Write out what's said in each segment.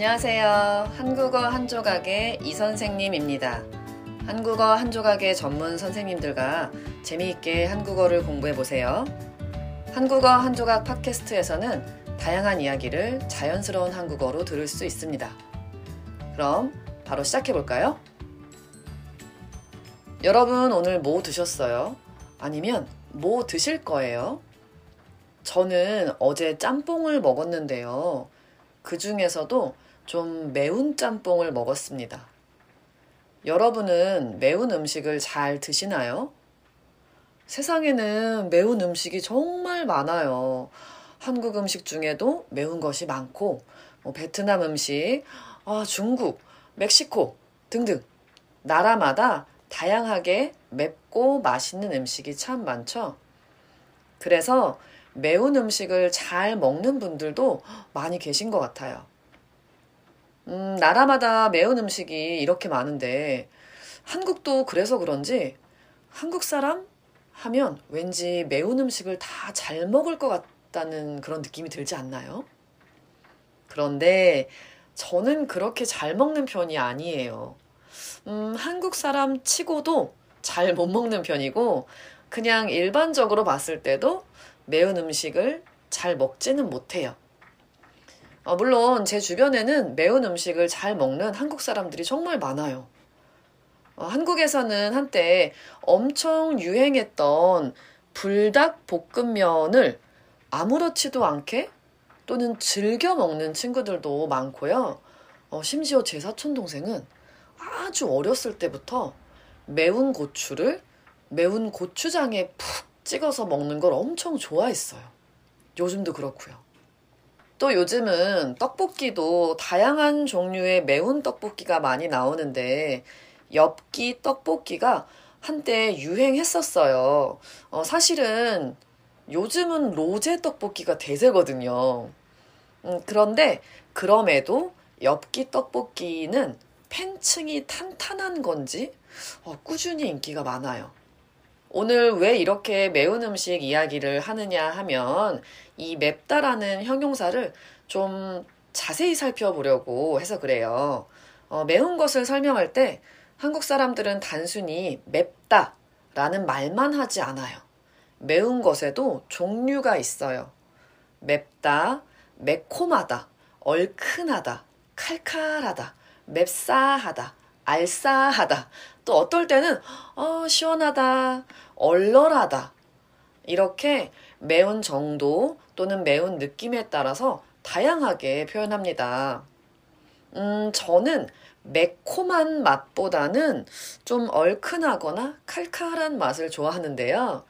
안녕하세요. 한국어 한 조각의 이 선생님입니다. 한국어 한 조각의 전문 선생님들과 재미있게 한국어를 공부해 보세요. 한국어 한 조각 팟캐스트에서는 다양한 이야기를 자연스러운 한국어로 들을 수 있습니다. 그럼 바로 시작해 볼까요? 여러분 오늘 뭐 드셨어요? 아니면 뭐 드실 거예요? 저는 어제 짬뽕을 먹었는데요. 그 중에서도 좀 매운 짬뽕을 먹었습니다. 여러분은 매운 음식을 잘 드시나요? 세상에는 매운 음식이 정말 많아요. 한국 음식 중에도 매운 것이 많고, 뭐 베트남 음식, 아, 중국, 멕시코 등등 나라마다 다양하게 맵고 맛있는 음식이 참 많죠. 그래서 매운 음식을 잘 먹는 분들도 많이 계신 것 같아요. 음, 나라마다 매운 음식이 이렇게 많은데 한국도 그래서 그런지 한국 사람 하면 왠지 매운 음식을 다 잘 먹을 것 같다는 그런 느낌이 들지 않나요? 그런데 저는 그렇게 잘 먹는 편이 아니에요. 음, 한국 사람 치고도 잘 못 먹는 편이고, 그냥 일반적으로 봤을 때도 매운 음식을 잘 먹지는 못해요. 어, 물론 제 주변에는 매운 음식을 잘 먹는 한국 사람들이 정말 많아요. 어, 한국에서는 한때 엄청 유행했던 불닭 볶음면을 아무렇지도 않게 또는 즐겨 먹는 친구들도 많고요. 어, 심지어 제 사촌 동생은 아주 어렸을 때부터 매운 고추를 매운 고추장에 푹 찍어서 먹는 걸 엄청 좋아했어요. 요즘도 그렇고요. 또 요즘은 떡볶이도 다양한 종류의 매운 떡볶이가 많이 나오는데 엽기 떡볶이가 한때 유행했었어요. 어, 사실은 요즘은 로제 떡볶이가 대세거든요. 음, 그런데 그럼에도 엽기 떡볶이는 팬층이 탄탄한 건지 어, 꾸준히 인기가 많아요. 오늘 왜 이렇게 매운 음식 이야기를 하느냐 하면 이 맵다라는 형용사를 좀 자세히 살펴보려고 해서 그래요. 어, 매운 것을 설명할 때 한국 사람들은 단순히 맵다 라는 말만 하지 않아요. 매운 것에도 종류가 있어요. 맵다, 매콤하다, 얼큰하다, 칼칼하다, 맵싸하다, 알싸하다. 또 어떨 때는 어, 시원하다, 얼얼하다. 이렇게 매운 정도 또는 매운 느낌에 따라서 다양하게 표현합니다. 음, 저는 매콤한 맛보다는 좀 얼큰하거나 칼칼한 맛을 좋아하는데요.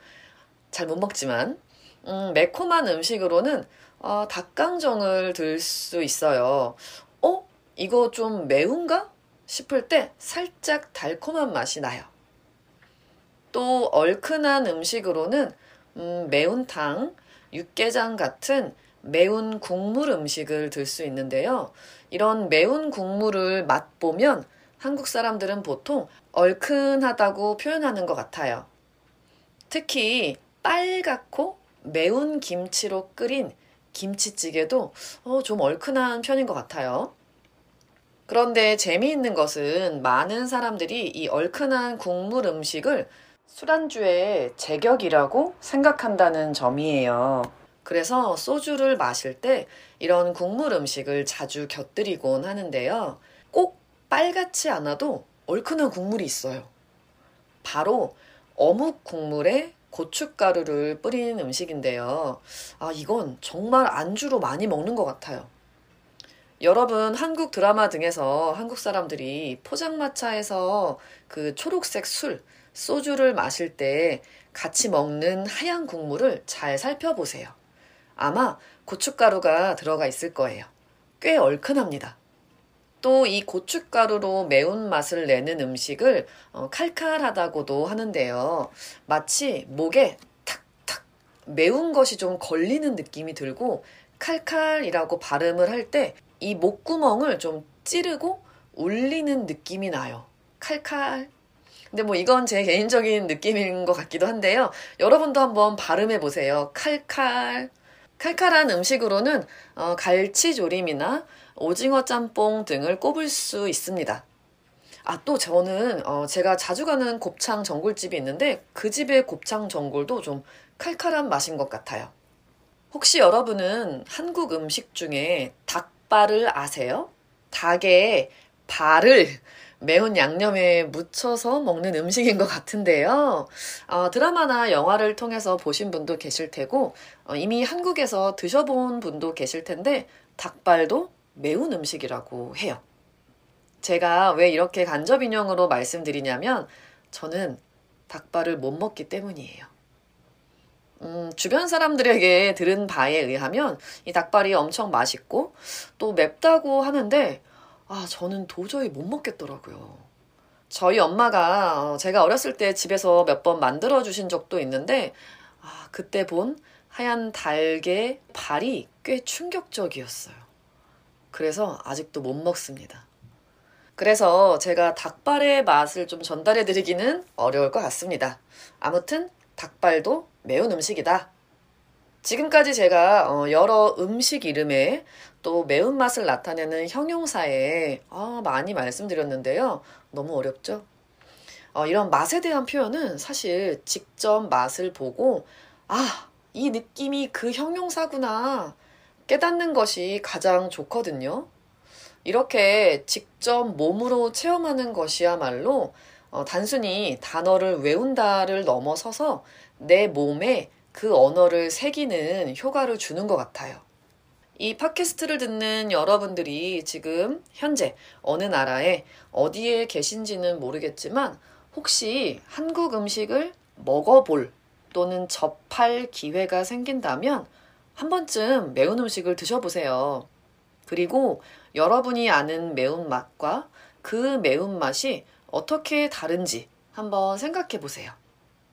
잘 못 먹지만, 음, 매콤한 음식으로는 어, 닭강정을 들 수 있어요. 어? 이거 좀 매운가? 싶을 때 살짝 달콤한 맛이 나요. 또 얼큰한 음식으로는 음, 매운탕, 육개장 같은 매운 국물 음식을 들 수 있는데요. 이런 매운 국물을 맛보면 한국 사람들은 보통 얼큰하다고 표현하는 것 같아요. 특히 빨갛고 매운 김치로 끓인 김치찌개도 어, 좀 얼큰한 편인 것 같아요. 그런데 재미있는 것은 많은 사람들이 이 얼큰한 국물 음식을 술안주의 제격이라고 생각한다는 점이에요. 그래서 소주를 마실 때 이런 국물 음식을 자주 곁들이곤 하는데요. 꼭 빨갛지 않아도 얼큰한 국물이 있어요. 바로 어묵 국물에 고춧가루를 뿌리는 음식인데요. 아, 이건 정말 안주로 많이 먹는 것 같아요. 여러분, 한국 드라마 등에서 한국 사람들이 포장마차에서 그 초록색 술, 소주를 마실 때 같이 먹는 하얀 국물을 잘 살펴보세요. 아마 고춧가루가 들어가 있을 거예요. 꽤 얼큰합니다. 또 이 고춧가루로 매운맛을 내는 음식을 어, 칼칼하다고도 하는데요. 마치 목에 탁탁 매운 것이 좀 걸리는 느낌이 들고 칼칼이라고 발음을 할 때 이 목구멍을 좀 찌르고 울리는 느낌이 나요. 칼칼. 근데 뭐 이건 제 개인적인 느낌인 것 같기도 한데요. 여러분도 한번 발음해 보세요. 칼칼. 칼칼한 음식으로는 어, 갈치조림이나 오징어 짬뽕 등을 꼽을 수 있습니다. 아, 또 저는 어, 제가 자주 가는 곱창 전골집이 있는데 그 집의 곱창 전골도 좀 칼칼한 맛인 것 같아요. 혹시 여러분은 한국 음식 중에 닭 발을 아세요? 닭의 발을 매운 양념에 묻혀서 먹는 음식인 것 같은데요. 어, 드라마나 영화를 통해서 보신 분도 계실 테고, 어, 이미 한국에서 드셔본 분도 계실 텐데, 닭발도 매운 음식이라고 해요. 제가 왜 이렇게 간접 인용으로 말씀드리냐면, 저는 닭발을 못 먹기 때문이에요. 음, 주변 사람들에게 들은 바에 의하면 이 닭발이 엄청 맛있고 또 맵다고 하는데 아, 저는 도저히 못 먹겠더라고요. 저희 엄마가 어, 제가 어렸을 때 집에서 몇 번 만들어 주신 적도 있는데, 아, 그때 본 하얀 닭의 발이 꽤 충격적이었어요. 그래서 아직도 못 먹습니다. 그래서 제가 닭발의 맛을 좀 전달해 드리기는 어려울 것 같습니다. 아무튼 닭발도 매운 음식이다. 지금까지 제가 어, 여러 음식 이름에 또 매운맛을 나타내는 형용사에 아, 많이 말씀드렸는데요. 너무 어렵죠? 어, 이런 맛에 대한 표현은 사실 직접 맛을 보고 아, 이 느낌이 그 형용사구나 깨닫는 것이 가장 좋거든요. 이렇게 직접 몸으로 체험하는 것이야말로 어, 단순히 단어를 외운다를 넘어서서 내 몸에 그 언어를 새기는 효과를 주는 것 같아요. 이 팟캐스트를 듣는 여러분들이 지금 현재 어느 나라에 어디에 계신지는 모르겠지만 혹시 한국 음식을 먹어볼 또는 접할 기회가 생긴다면 한 번쯤 매운 음식을 드셔보세요. 그리고 여러분이 아는 매운맛과 그 매운맛이 어떻게 다른지 한번 생각해 보세요.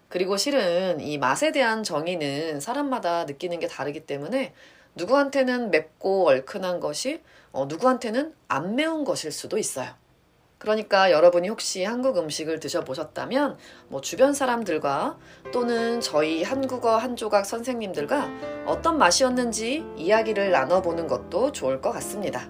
그리고 실은 이 맛에 대한 정의는 사람마다 느끼는 게 다르기 때문에 누구한테는 맵고 얼큰한 것이 어, 누구한테는 안 매운 것일 수도 있어요. 그러니까 여러분이 혹시 한국 음식을 드셔보셨다면 뭐 주변 사람들과 또는 저희 한국어 한 조각 선생님들과 어떤 맛이었는지 이야기를 나눠보는 것도 좋을 것 같습니다.